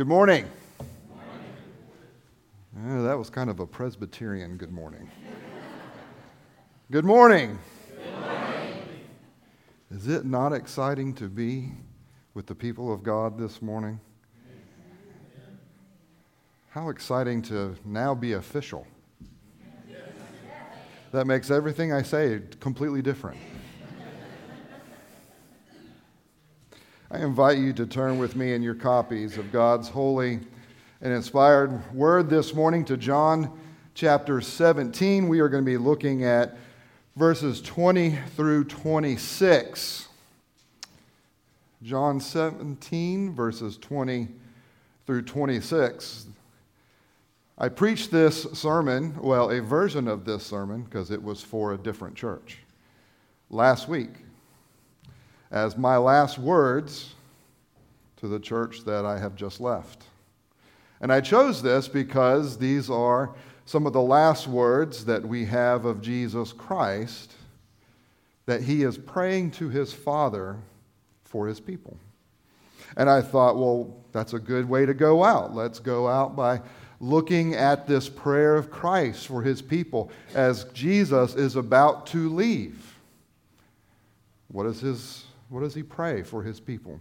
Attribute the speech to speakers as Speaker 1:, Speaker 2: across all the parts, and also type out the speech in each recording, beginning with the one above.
Speaker 1: Good morning. Oh, that was kind of a Presbyterian good morning. good morning.
Speaker 2: Good morning.
Speaker 1: Is it not exciting to be with the people of God this morning? How exciting to now be official. That makes everything I say completely different. I invite you to turn with me in your copies of God's holy and inspired word this morning to John chapter 17. We are going to be looking at verses 20 through 26. John 17, verses 20 through 26. I preached this sermon, well, a version of this sermon, because it was for a different church, last week as my last words to the church that I have just left. And I chose this because these are some of the last words that we have of Jesus Christ that he is praying to his Father for his people. And I thought, well, that's a good way to go out. Let's go out by looking at this prayer of Christ for his people as Jesus is about to leave. What is his what does he pray for his people?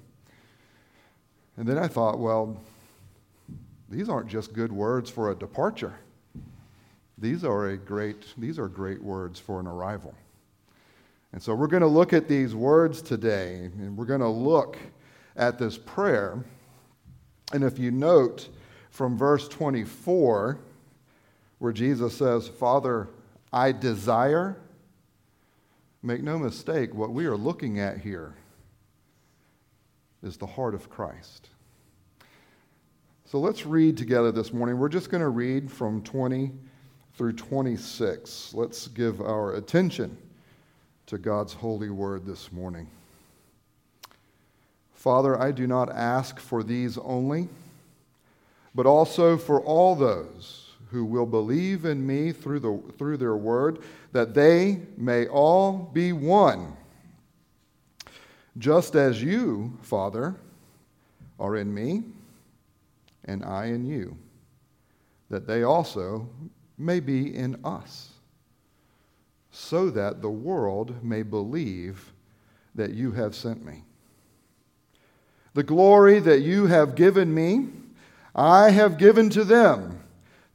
Speaker 1: And then I thought, well, these aren't just good words for a departure. These are a great these are great words for an arrival. And so we're going to look at these words today and we're going to look at this prayer. And if you note from verse 24 where Jesus says, "Father, I desire Make no mistake, what we are looking at here is the heart of Christ. So let's read together this morning. We're just going to read from 20 through 26. Let's give our attention to God's holy word this morning. Father, I do not ask for these only, but also for all those who will believe in me through, the, through their word, that they may all be one. Just as you, Father, are in me, and I in you, that they also may be in us, so that the world may believe that you have sent me. The glory that you have given me, I have given to them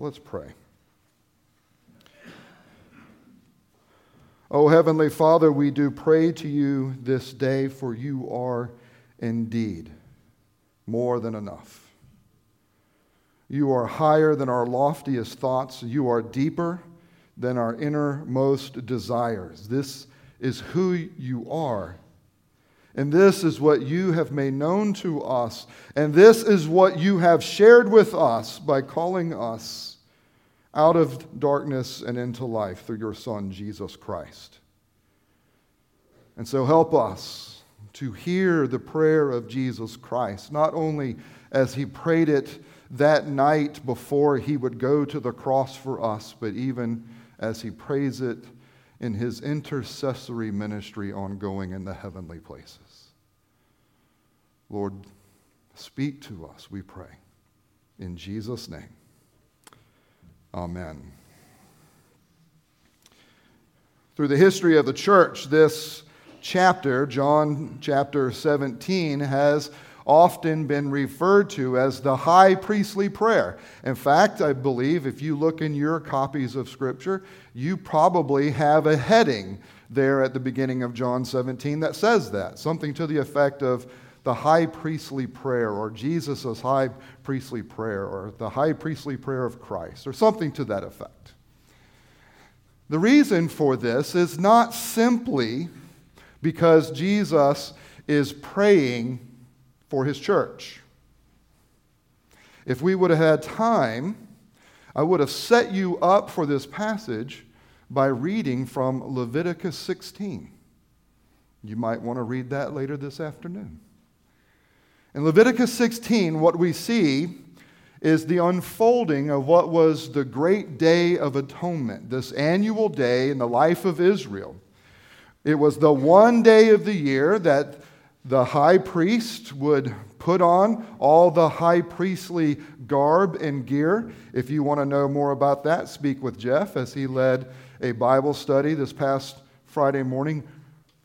Speaker 1: Let's pray. Oh, Heavenly Father, we do pray to you this day, for you are indeed more than enough. You are higher than our loftiest thoughts. You are deeper than our innermost desires. This is who you are and this is what you have made known to us. And this is what you have shared with us by calling us out of darkness and into life through your Son, Jesus Christ. And so help us to hear the prayer of Jesus Christ, not only as he prayed it that night before he would go to the cross for us, but even as he prays it in his intercessory ministry ongoing in the heavenly places. Lord, speak to us, we pray. In Jesus' name, amen. Through the history of the church, this chapter, John chapter 17, has often been referred to as the high priestly prayer. In fact, I believe if you look in your copies of Scripture, you probably have a heading there at the beginning of John 17 that says that, something to the effect of the high priestly prayer, or Jesus' high priestly prayer, or the high priestly prayer of Christ, or something to that effect. The reason for this is not simply because Jesus is praying for his church. If we would have had time, I would have set you up for this passage by reading from Leviticus 16. You might want to read that later this afternoon. In Leviticus 16, what we see is the unfolding of what was the great day of atonement, this annual day in the life of Israel. It was the one day of the year that the high priest would put on all the high priestly garb and gear. If you want to know more about that, speak with Jeff as he led a Bible study this past Friday morning,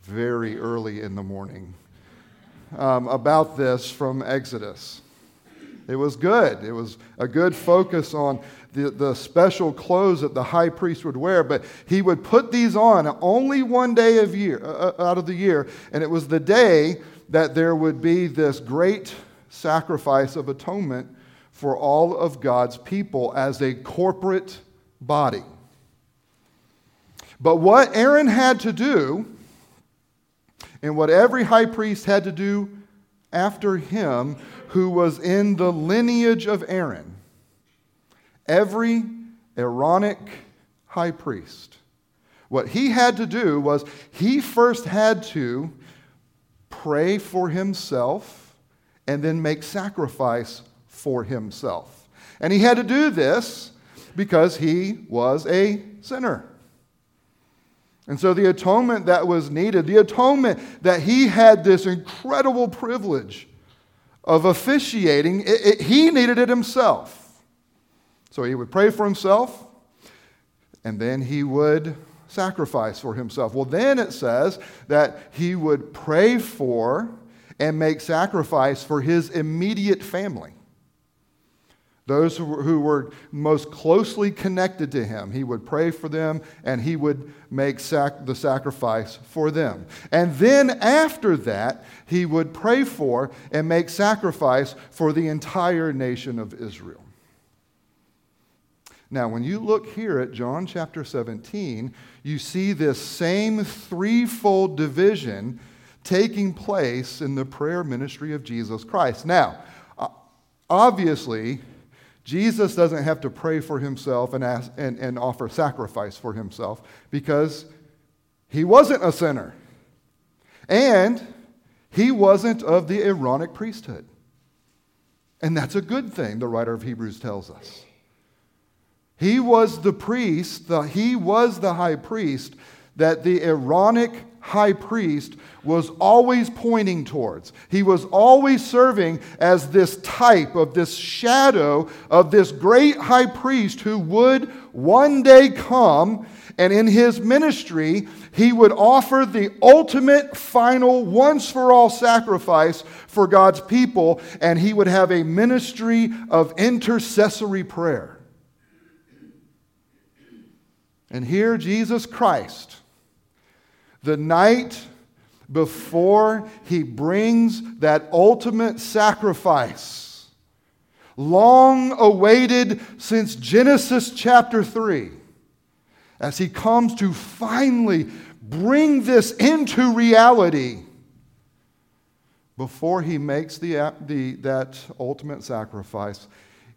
Speaker 1: very early in the morning um, about this from Exodus. It was good. It was a good focus on the, the special clothes that the high priest would wear, but he would put these on only one day of year, uh, uh out of the year, and it was the day that there would be this great sacrifice of atonement for all of God's people as a corporate body. But what Aaron had to do and what every high priest had to do after him who was in the lineage of Aaron. Every Aaronic high priest. What he had to do was he first had to pray for himself and then make sacrifice for himself. And he had to do this because he was a sinner. And so the atonement that was needed, the atonement that he had this incredible privilege of officiating, it, it, he needed it himself. So he would pray for himself, and then he would sacrifice for himself. Well, then it says that he would pray for and make sacrifice for his immediate family those who were, most closely connected to him. He would pray for them and he would make sac- the sacrifice for them. And then after that, he would pray for and make sacrifice for the entire nation of Israel. Now, when you look here at John chapter 17, you see this same threefold division taking place in the prayer ministry of Jesus Christ. Now, obviously, Jesus doesn't have to pray for himself and, ask, and, and offer sacrifice for himself because he wasn't a sinner. And he wasn't of the Aaronic priesthood. And that's a good thing, the writer of Hebrews tells us. He was the priest, the, he was the high priest that the Aaronic high priest was always pointing towards. He was always serving as this type of this shadow of this great high priest who would one day come and in his ministry, he would offer the ultimate, final, once for all sacrifice for God's people, and he would have a ministry of intercessory prayer. And here, Jesus Christ the night before he brings that ultimate sacrifice, long awaited since Genesis chapter 3, as he comes to finally bring this into reality. Before he makes the, the, that ultimate sacrifice,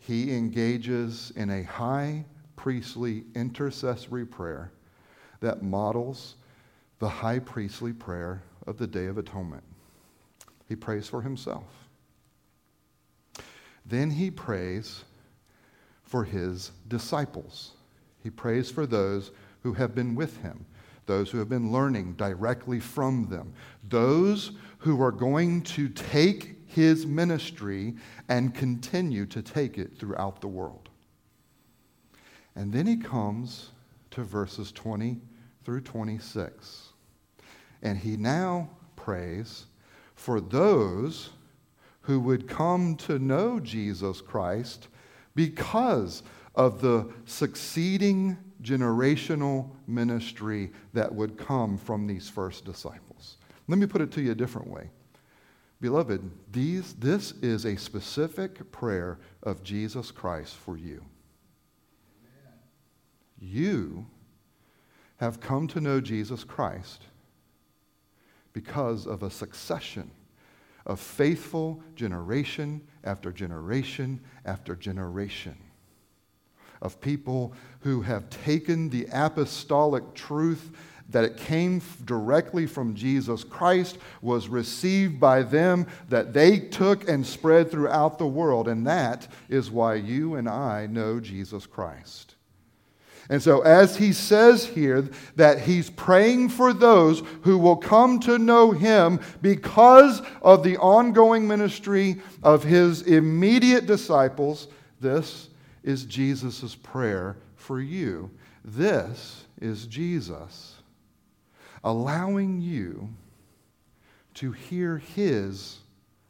Speaker 1: he engages in a high priestly intercessory prayer that models the high priestly prayer of the Day of Atonement. He prays for himself. Then he prays for his disciples. He prays for those who have been with him, those who have been learning directly from them, those who are going to take his ministry and continue to take it throughout the world. And then he comes to verses 20 through 26. And he now prays for those who would come to know Jesus Christ because of the succeeding generational ministry that would come from these first disciples. Let me put it to you a different way. Beloved, these, this is a specific prayer of Jesus Christ for you. You have come to know Jesus Christ because of a succession of faithful generation after generation after generation of people who have taken the apostolic truth that it came directly from Jesus Christ, was received by them, that they took and spread throughout the world. And that is why you and I know Jesus Christ. And so, as he says here, that he's praying for those who will come to know him because of the ongoing ministry of his immediate disciples, this is Jesus' prayer for you. This is Jesus allowing you to hear his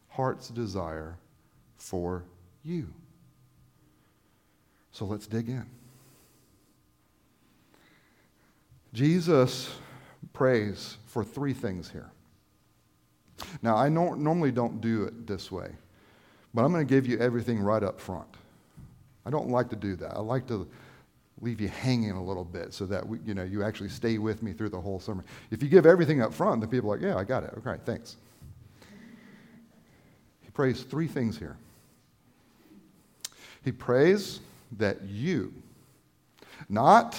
Speaker 1: heart's desire for you. So let's dig in. Jesus prays for three things here. Now, I no- normally don't do it this way, but I'm going to give you everything right up front. I don't like to do that. I like to leave you hanging a little bit so that we, you know you actually stay with me through the whole sermon. If you give everything up front, then people are like, "Yeah, I got it. Okay, thanks." He prays three things here. He prays that you, not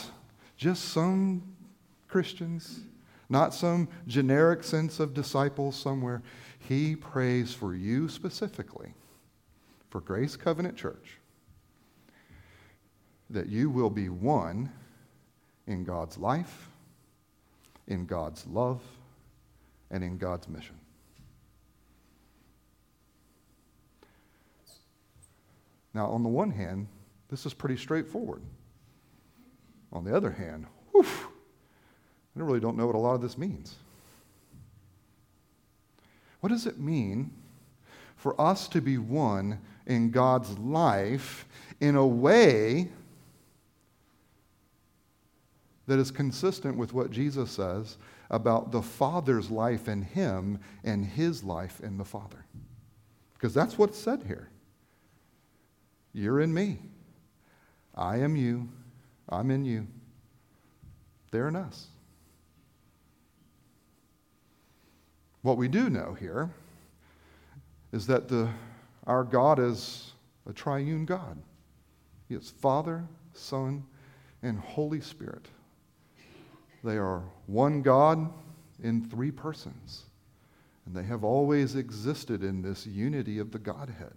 Speaker 1: just some Christians, not some generic sense of disciples somewhere. He prays for you specifically, for Grace Covenant Church, that you will be one in God's life, in God's love, and in God's mission. Now, on the one hand, this is pretty straightforward. On the other hand, whew, I really don't know what a lot of this means. What does it mean for us to be one in God's life in a way that is consistent with what Jesus says about the Father's life in Him and His life in the Father? Because that's what's said here. You're in me. I am you. I'm in you. They're in us. What we do know here is that the, our God is a triune God. He is Father, Son, and Holy Spirit. They are one God in three persons, and they have always existed in this unity of the Godhead.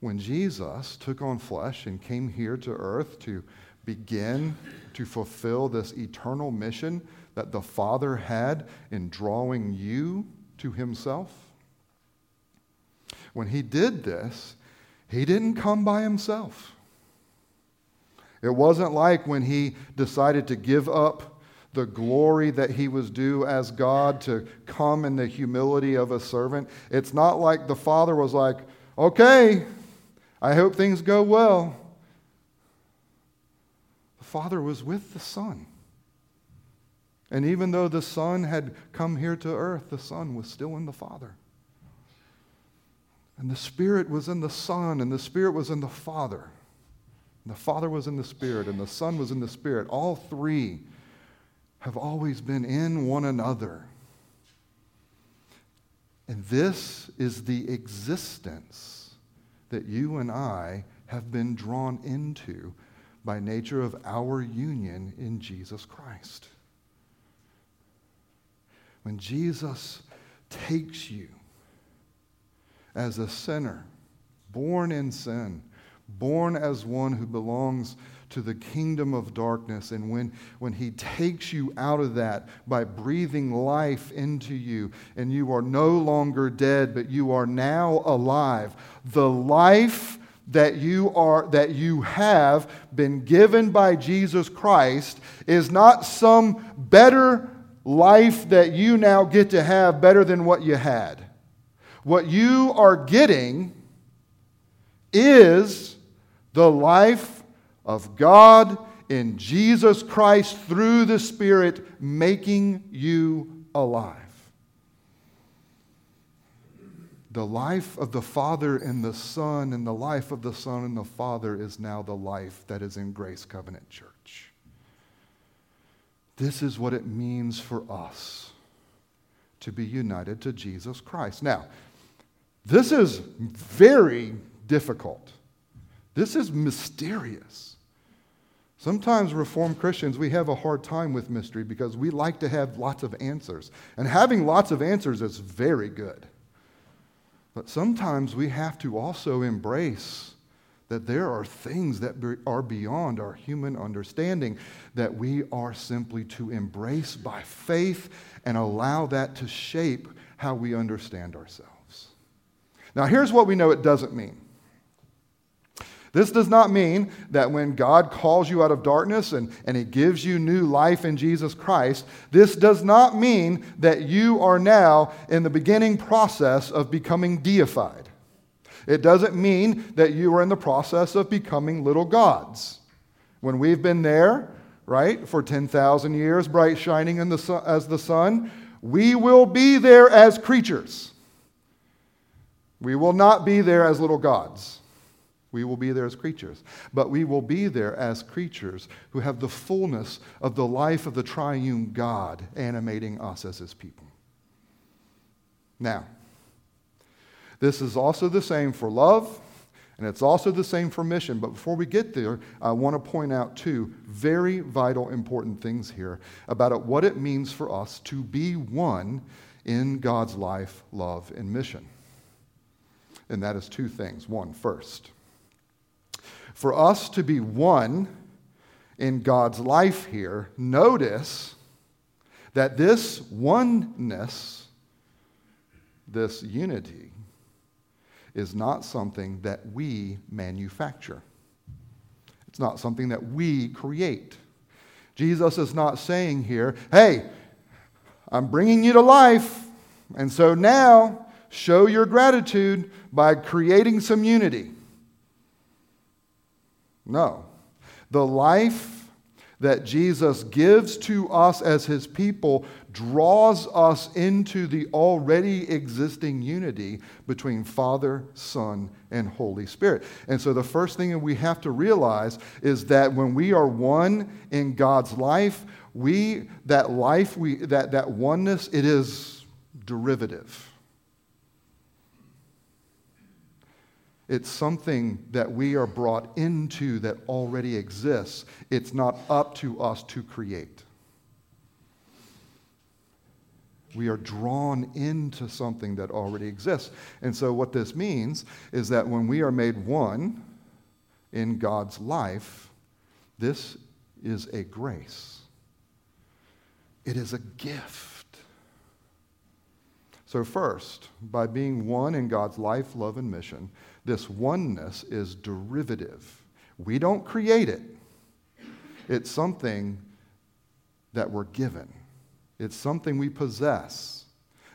Speaker 1: When Jesus took on flesh and came here to earth to begin to fulfill this eternal mission that the Father had in drawing you to Himself? When He did this, He didn't come by Himself. It wasn't like when He decided to give up the glory that he was due as God to come in the humility of a servant. It's not like the Father was like, okay, I hope things go well. The Father was with the Son. And even though the Son had come here to earth, the Son was still in the Father. And the Spirit was in the Son, and the Spirit was in the Father. And the Father was in the Spirit, and the Son was in the Spirit. All three have always been in one another. And this is the existence that you and I have been drawn into by nature of our union in Jesus Christ when Jesus takes you as a sinner, born in sin, born as one who belongs to the kingdom of darkness. And when, when he takes you out of that by breathing life into you, and you are no longer dead, but you are now alive, the life that you are that you have been given by Jesus Christ is not some better life that you now get to have better than what you had. What you are getting is the life of God in Jesus Christ through the Spirit, making you alive. The life of the Father and the Son, and the life of the Son and the Father is now the life that is in Grace Covenant Church. This is what it means for us to be united to Jesus Christ. Now, this is very difficult. This is mysterious. Sometimes Reformed Christians, we have a hard time with mystery because we like to have lots of answers. And having lots of answers is very good. But sometimes we have to also embrace that there are things that are beyond our human understanding that we are simply to embrace by faith and allow that to shape how we understand ourselves. Now, here's what we know it doesn't mean. This does not mean that when God calls you out of darkness and, and He gives you new life in Jesus Christ, this does not mean that you are now in the beginning process of becoming deified. It doesn't mean that you are in the process of becoming little gods. When we've been there, right, for 10,000 years, bright shining in the as the sun, we will be there as creatures. We will not be there as little gods. We will be there as creatures. But we will be there as creatures who have the fullness of the life of the triune God animating us as his people. Now, this is also the same for love, and it's also the same for mission. But before we get there, I want to point out two very vital, important things here about what it means for us to be one in God's life, love, and mission. And that is two things. One, first, for us to be one in God's life here, notice that this oneness, this unity, is not something that we manufacture. It's not something that we create. Jesus is not saying here, hey, I'm bringing you to life, and so now show your gratitude by creating some unity. No. The life that Jesus gives to us as his people draws us into the already existing unity between Father, Son, and Holy Spirit. And so the first thing that we have to realize is that when we are one in God's life, we that life we that that oneness it is derivative. It's something that we are brought into that already exists. It's not up to us to create. We are drawn into something that already exists. And so, what this means is that when we are made one in God's life, this is a grace, it is a gift. So, first, by being one in God's life, love, and mission, this oneness is derivative. We don't create it, it's something that we're given, it's something we possess.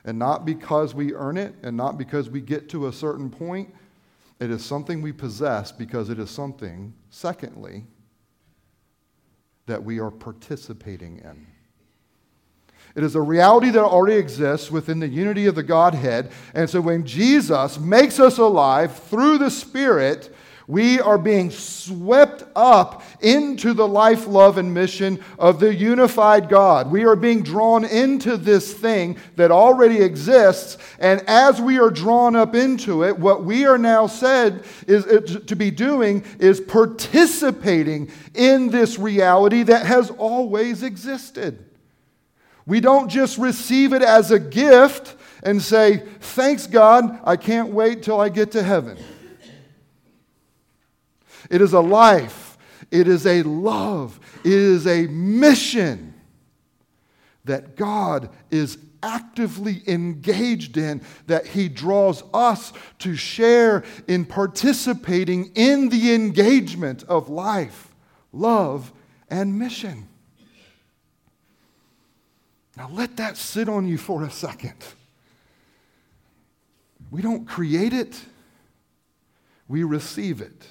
Speaker 1: And not because we earn it and not because we get to a certain point. It is something we possess because it is something, secondly, that we are participating in. It is a reality that already exists within the unity of the Godhead. And so when Jesus makes us alive through the Spirit, we are being swept up into the life, love, and mission of the unified God. We are being drawn into this thing that already exists. And as we are drawn up into it, what we are now said is uh, to be doing is participating in this reality that has always existed. We don't just receive it as a gift and say, Thanks, God, I can't wait till I get to heaven. It is a life, it is a love, it is a mission that God is actively engaged in, that He draws us to share in participating in the engagement of life, love, and mission. Now let that sit on you for a second. We don't create it, we receive it.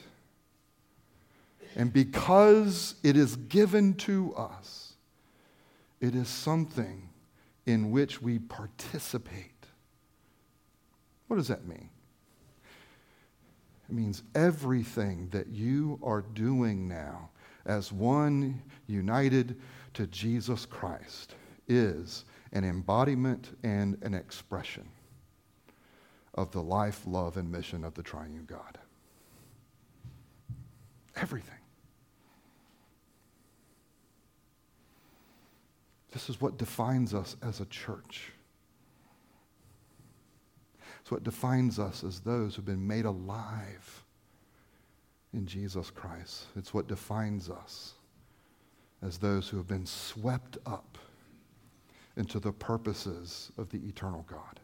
Speaker 1: And because it is given to us, it is something in which we participate. What does that mean? It means everything that you are doing now as one united to Jesus Christ is an embodiment and an expression of the life, love, and mission of the triune God. Everything. This is what defines us as a church. It's what defines us as those who've been made alive in Jesus Christ. It's what defines us as those who have been swept up into the purposes of the eternal God.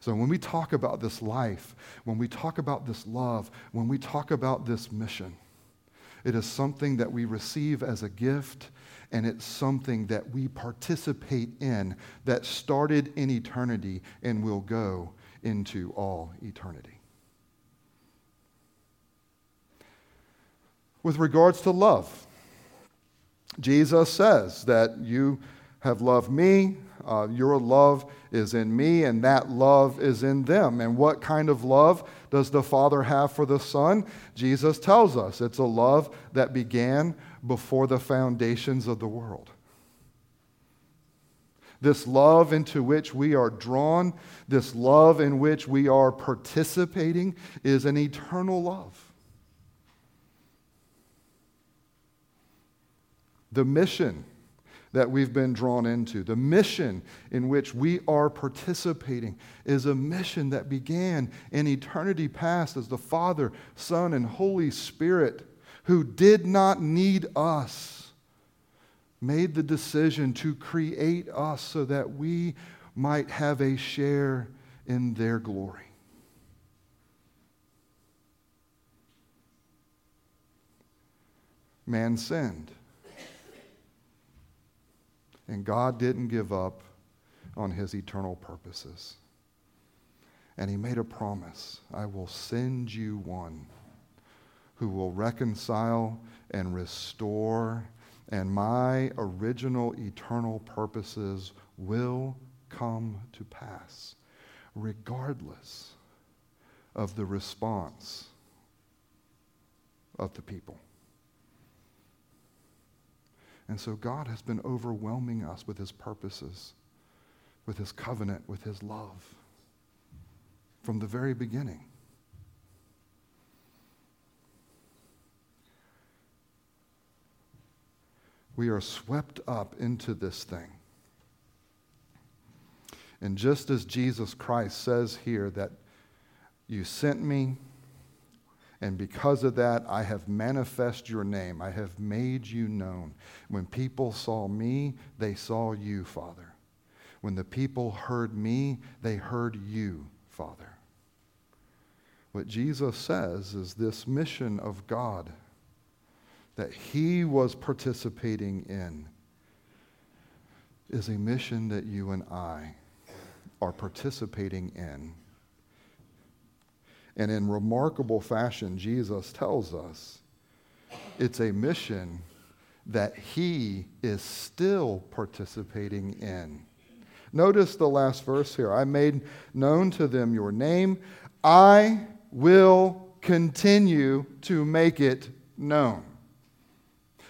Speaker 1: So when we talk about this life, when we talk about this love, when we talk about this mission, it is something that we receive as a gift and it's something that we participate in that started in eternity and will go into all eternity. With regards to love, Jesus says that you have loved me, uh, your love is in me, and that love is in them. And what kind of love does the Father have for the Son? Jesus tells us it's a love that began before the foundations of the world. This love into which we are drawn, this love in which we are participating, is an eternal love. The mission that we've been drawn into, the mission in which we are participating, is a mission that began in eternity past as the Father, Son, and Holy Spirit who did not need us, made the decision to create us so that we might have a share in their glory. Man sinned. And God didn't give up on his eternal purposes. And he made a promise I will send you one who will reconcile and restore, and my original eternal purposes will come to pass, regardless of the response of the people. And so God has been overwhelming us with his purposes, with his covenant, with his love from the very beginning. we are swept up into this thing. And just as Jesus Christ says here that you sent me, and because of that, I have manifest your name. I have made you known. When people saw me, they saw you, Father. When the people heard me, they heard you, Father. What Jesus says is this mission of God that he was participating in is a mission that you and I are participating in. And in remarkable fashion, Jesus tells us it's a mission that he is still participating in. Notice the last verse here. I made known to them your name. I will continue to make it known.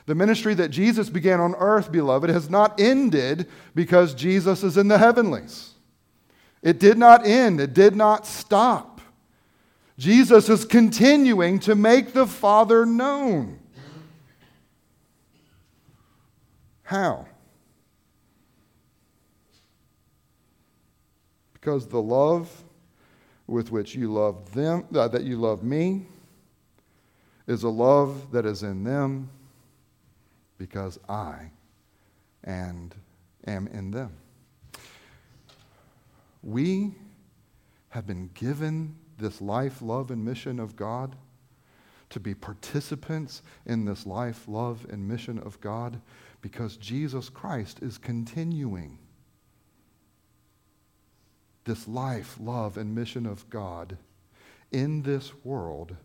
Speaker 1: The ministry that Jesus began on earth, beloved, has not ended because Jesus is in the heavenlies. It did not end, it did not stop. Jesus is continuing to make the Father known. How? Because the love with which you love them, uh, that you love me, is a love that is in them because I and am in them. We have been given this life, love, and mission of God to be participants in this life, love, and mission of God because Jesus Christ is continuing this life, love, and mission of God in this world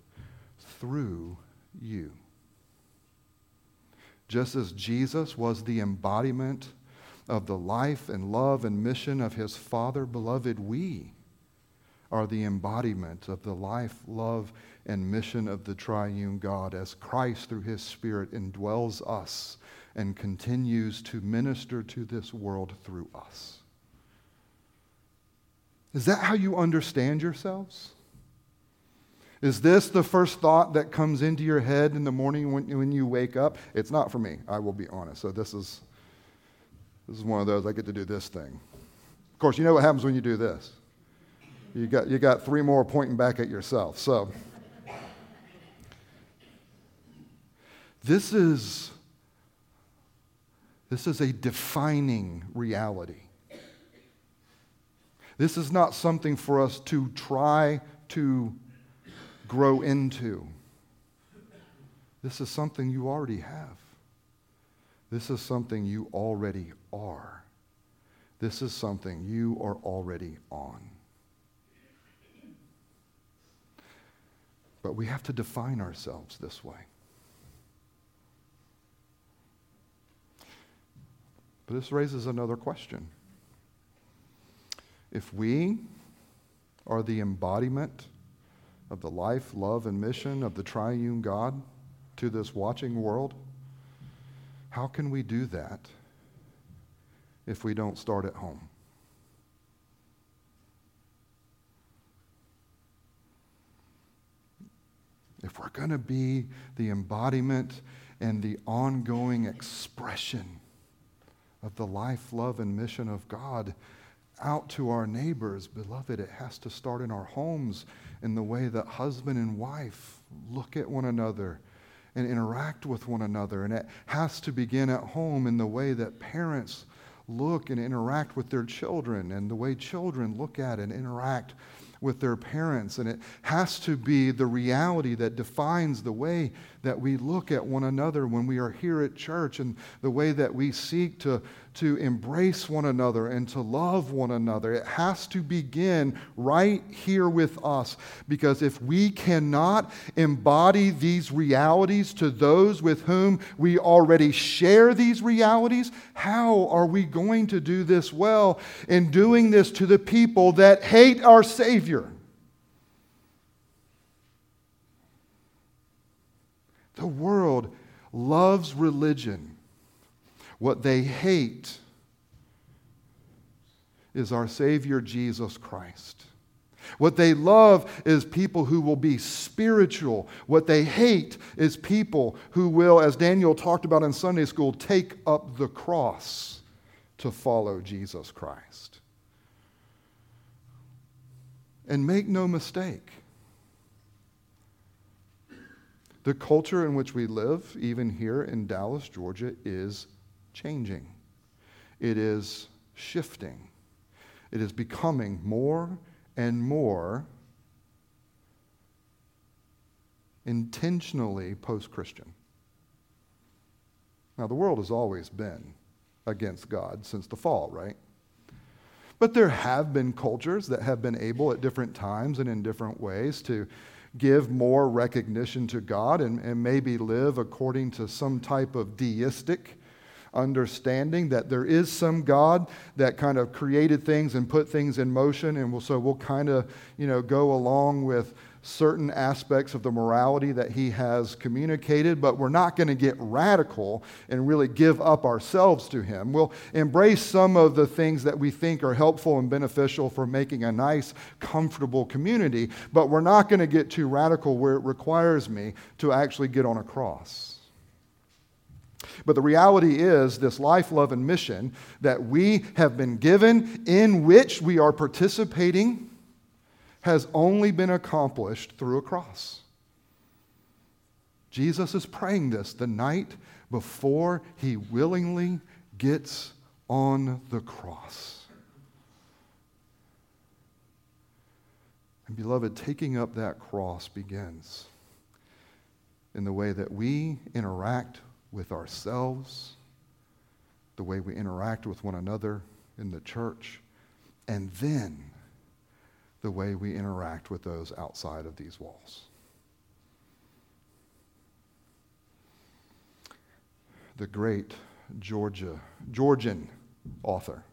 Speaker 1: through you. Just as Jesus was the embodiment of the life and love and mission of his Father, beloved, we are the embodiment of the life, love, and mission of the triune God as Christ, through his Spirit, indwells us and continues to minister to this world through us. Is that how you understand yourselves? Is this the first thought that comes into your head in the morning when, when you wake up? It's not for me, I will be honest. So this is, this is one of those, I get to do this thing. Of course, you know what happens when you do this. You got, you got three more pointing back at yourself. So this is, this is a defining reality. This is not something for us to try to grow into. This is something you already have. This is something you already are. This is something you are already on. But we have to define ourselves this way. But this raises another question. If we are the embodiment of the life, love, and mission of the triune God to this watching world, how can we do that if we don't start at home? If we're going to be the embodiment and the ongoing expression of the life, love, and mission of God, out to our neighbors, beloved, it has to start in our homes in the way that husband and wife look at one another and interact with one another. And it has to begin at home in the way that parents look and interact with their children and the way children look at and interact with their parents. And it has to be the reality that defines the way that we look at one another when we are here at church and the way that we seek to, to embrace one another and to love one another. It has to begin right here with us because if we cannot embody these realities to those with whom we already share these realities, how are we going to do this well in doing this to the people that hate our Savior? The world loves religion what they hate is our Savior Jesus Christ. What they love is people who will be spiritual. What they hate is people who will, as Daniel talked about in Sunday school, take up the cross to follow Jesus Christ. And make no mistake, the culture in which we live, even here in Dallas, Georgia, is changing, it is shifting, it is becoming more and more intentionally post Christian. Now, the world has always been against God since the fall, right? But there have been cultures that have been able at different times and in different ways to give more recognition to God and, and maybe live according to some type of deistic understanding that there is some God that kind of created things and put things in motion. And we'll, so we'll kind of, you know, go along with certain aspects of the morality that he has communicated, but we're not going to get radical and really give up ourselves to him. We'll embrace some of the things that we think are helpful and beneficial for making a nice, comfortable community, but we're not going to get too radical where it requires me to actually get on a cross. But the reality is, this life, love, and mission that we have been given, in which we are participating, has only been accomplished through a cross. Jesus is praying this the night before he willingly gets on the cross. And, beloved, taking up that cross begins in the way that we interact with ourselves, the way we interact with one another in the church, and then the way we interact with those outside of these walls. The great Georgia, Georgian author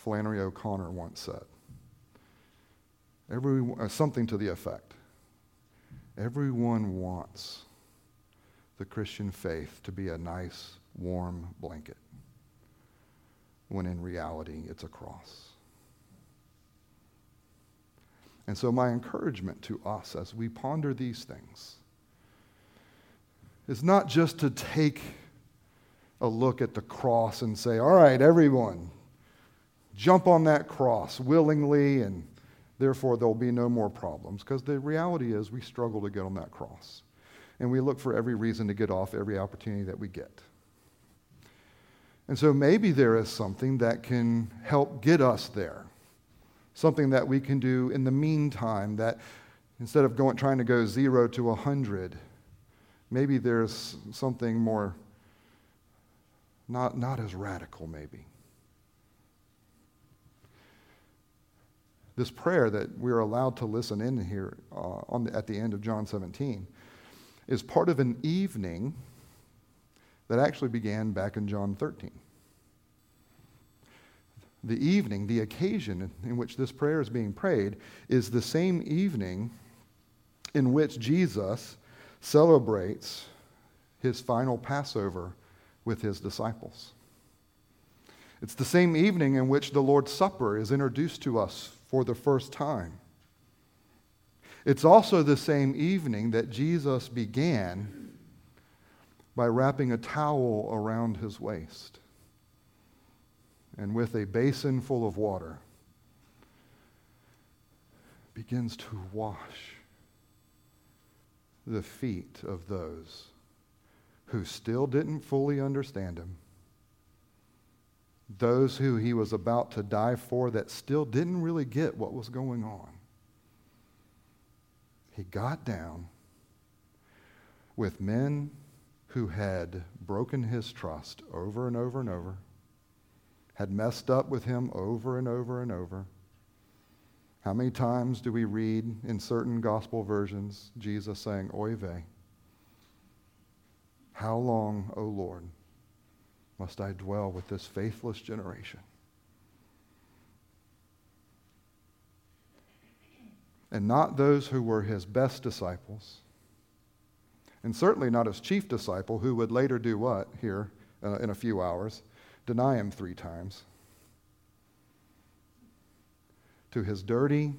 Speaker 1: Flannery O'Connor once said, Every, uh, something to the effect everyone wants the Christian faith to be a nice, warm blanket, when in reality, it's a cross. And so, my encouragement to us as we ponder these things is not just to take a look at the cross and say, all right, everyone, jump on that cross willingly, and therefore there'll be no more problems. Because the reality is, we struggle to get on that cross. And we look for every reason to get off every opportunity that we get. And so maybe there is something that can help get us there something that we can do in the meantime that instead of going, trying to go zero to a 100, maybe there's something more, not, not as radical, maybe. This prayer that we're allowed to listen in here uh, the, at the end of John 17 is part of an evening that actually began back in John 13 the evening, the occasion in which this prayer is being prayed, is the same evening in which Jesus celebrates his final Passover with his disciples. It's the same evening in which the Lord's Supper is introduced to us for the first time. It's also the same evening that Jesus began by wrapping a towel around his waist and with a basin full of water begins to wash the feet of those who still didn't fully understand him, those who he was about to die for that still didn't really get what was going on. He got down with men who had broken his trust over and over and over had messed up with him over and over and over. How many times do we read in certain gospel versions Jesus saying, Oy vey? How long, O Lord, must I dwell with this faithless generation? And not those who were his best disciples, and certainly not his chief disciple, who would later do what here uh, in a few hours? deny him three times. To his dirty,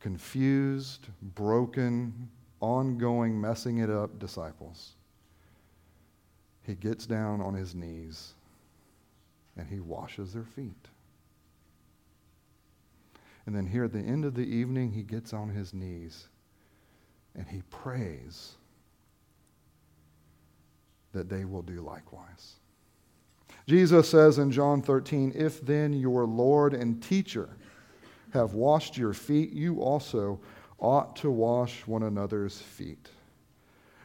Speaker 1: confused, broken, ongoing, messing it up disciples, he gets down on his knees and he washes their feet. And then here at the end of the evening, he gets on his knees and he prays that they will do likewise. Jesus says in John 13, If then your Lord and teacher have washed your feet, you also ought to wash one another's feet.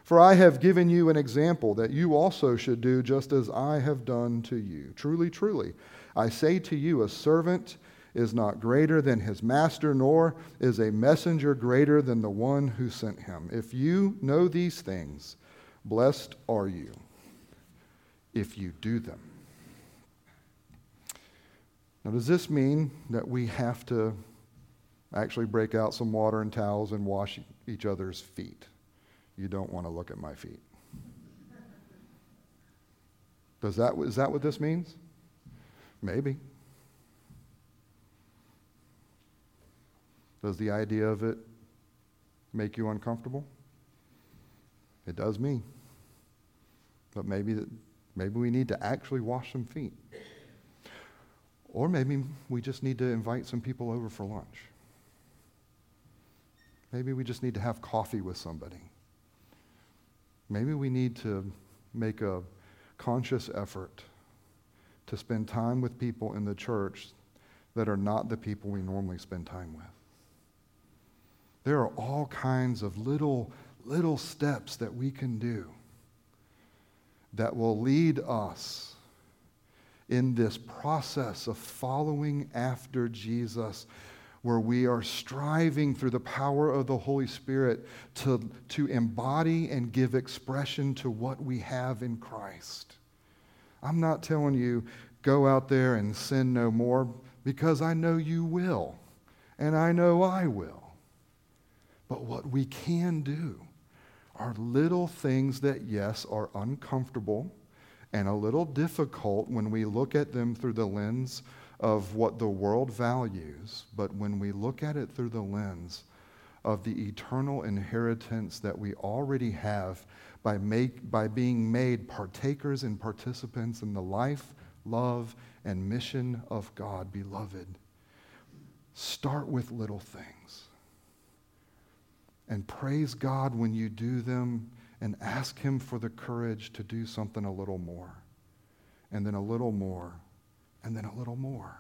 Speaker 1: For I have given you an example that you also should do just as I have done to you. Truly, truly, I say to you, a servant is not greater than his master, nor is a messenger greater than the one who sent him. If you know these things, blessed are you if you do them. Now, does this mean that we have to actually break out some water and towels and wash each other's feet? You don't want to look at my feet. Does that, is that what this means? Maybe. Does the idea of it make you uncomfortable? It does me. But maybe, maybe we need to actually wash some feet. Or maybe we just need to invite some people over for lunch. Maybe we just need to have coffee with somebody. Maybe we need to make a conscious effort to spend time with people in the church that are not the people we normally spend time with. There are all kinds of little, little steps that we can do that will lead us in this process of following after Jesus, where we are striving through the power of the Holy Spirit to, to embody and give expression to what we have in Christ. I'm not telling you, go out there and sin no more, because I know you will, and I know I will. But what we can do are little things that, yes, are uncomfortable and a little difficult when we look at them through the lens of what the world values, but when we look at it through the lens of the eternal inheritance that we already have by, make, by being made partakers and participants in the life, love, and mission of God, beloved, start with little things. And praise God when you do them and ask Him for the courage to do something a little more, and then a little more, and then a little more.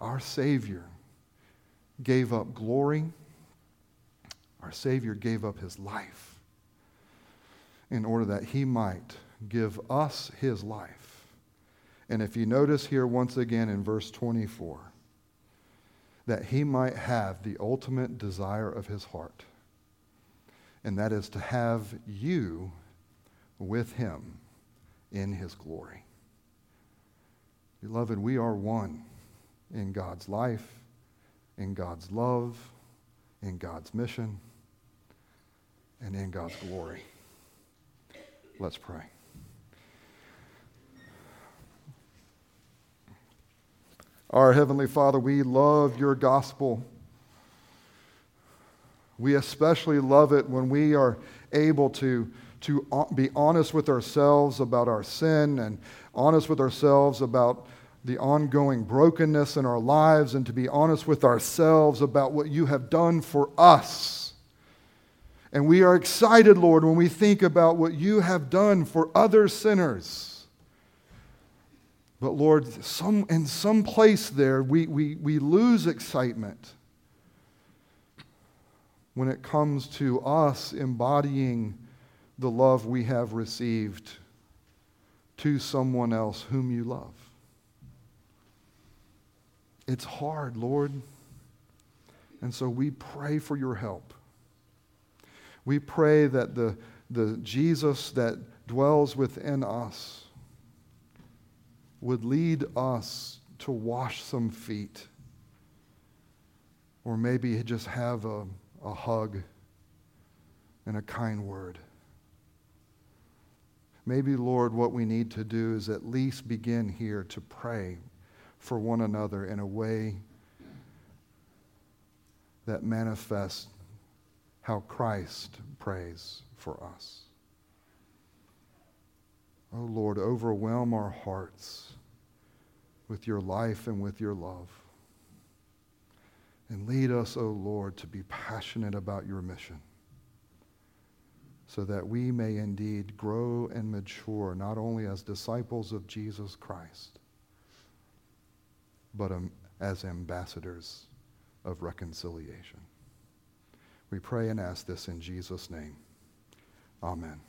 Speaker 1: Our Savior gave up glory. Our Savior gave up his life in order that he might give us his life. And if you notice here once again in verse 24, that he might have the ultimate desire of his heart, and that is to have you with him in his glory. Beloved, we are one in God's life, in God's love, in God's mission, and in God's glory. Let's pray. Our Heavenly Father, we love your gospel. We especially love it when we are able to, to be honest with ourselves about our sin and honest with ourselves about the ongoing brokenness in our lives and to be honest with ourselves about what you have done for us. And we are excited, Lord, when we think about what you have done for other sinners. But Lord, some, in some place there, we, we, we lose excitement when it comes to us embodying the love we have received to someone else whom you love. It's hard, Lord. And so we pray for your help. We pray that the, the Jesus that dwells within us would lead us to wash some feet or maybe just have a, a hug and a kind word. Maybe, Lord, what we need to do is at least begin here to pray for one another in a way that manifests how Christ prays for us. Oh Lord, overwhelm our hearts with your life and with your love. And lead us, O oh Lord, to be passionate about your mission so that we may indeed grow and mature not only as disciples of Jesus Christ, but um, as ambassadors of reconciliation. We pray and ask this in Jesus' name. Amen.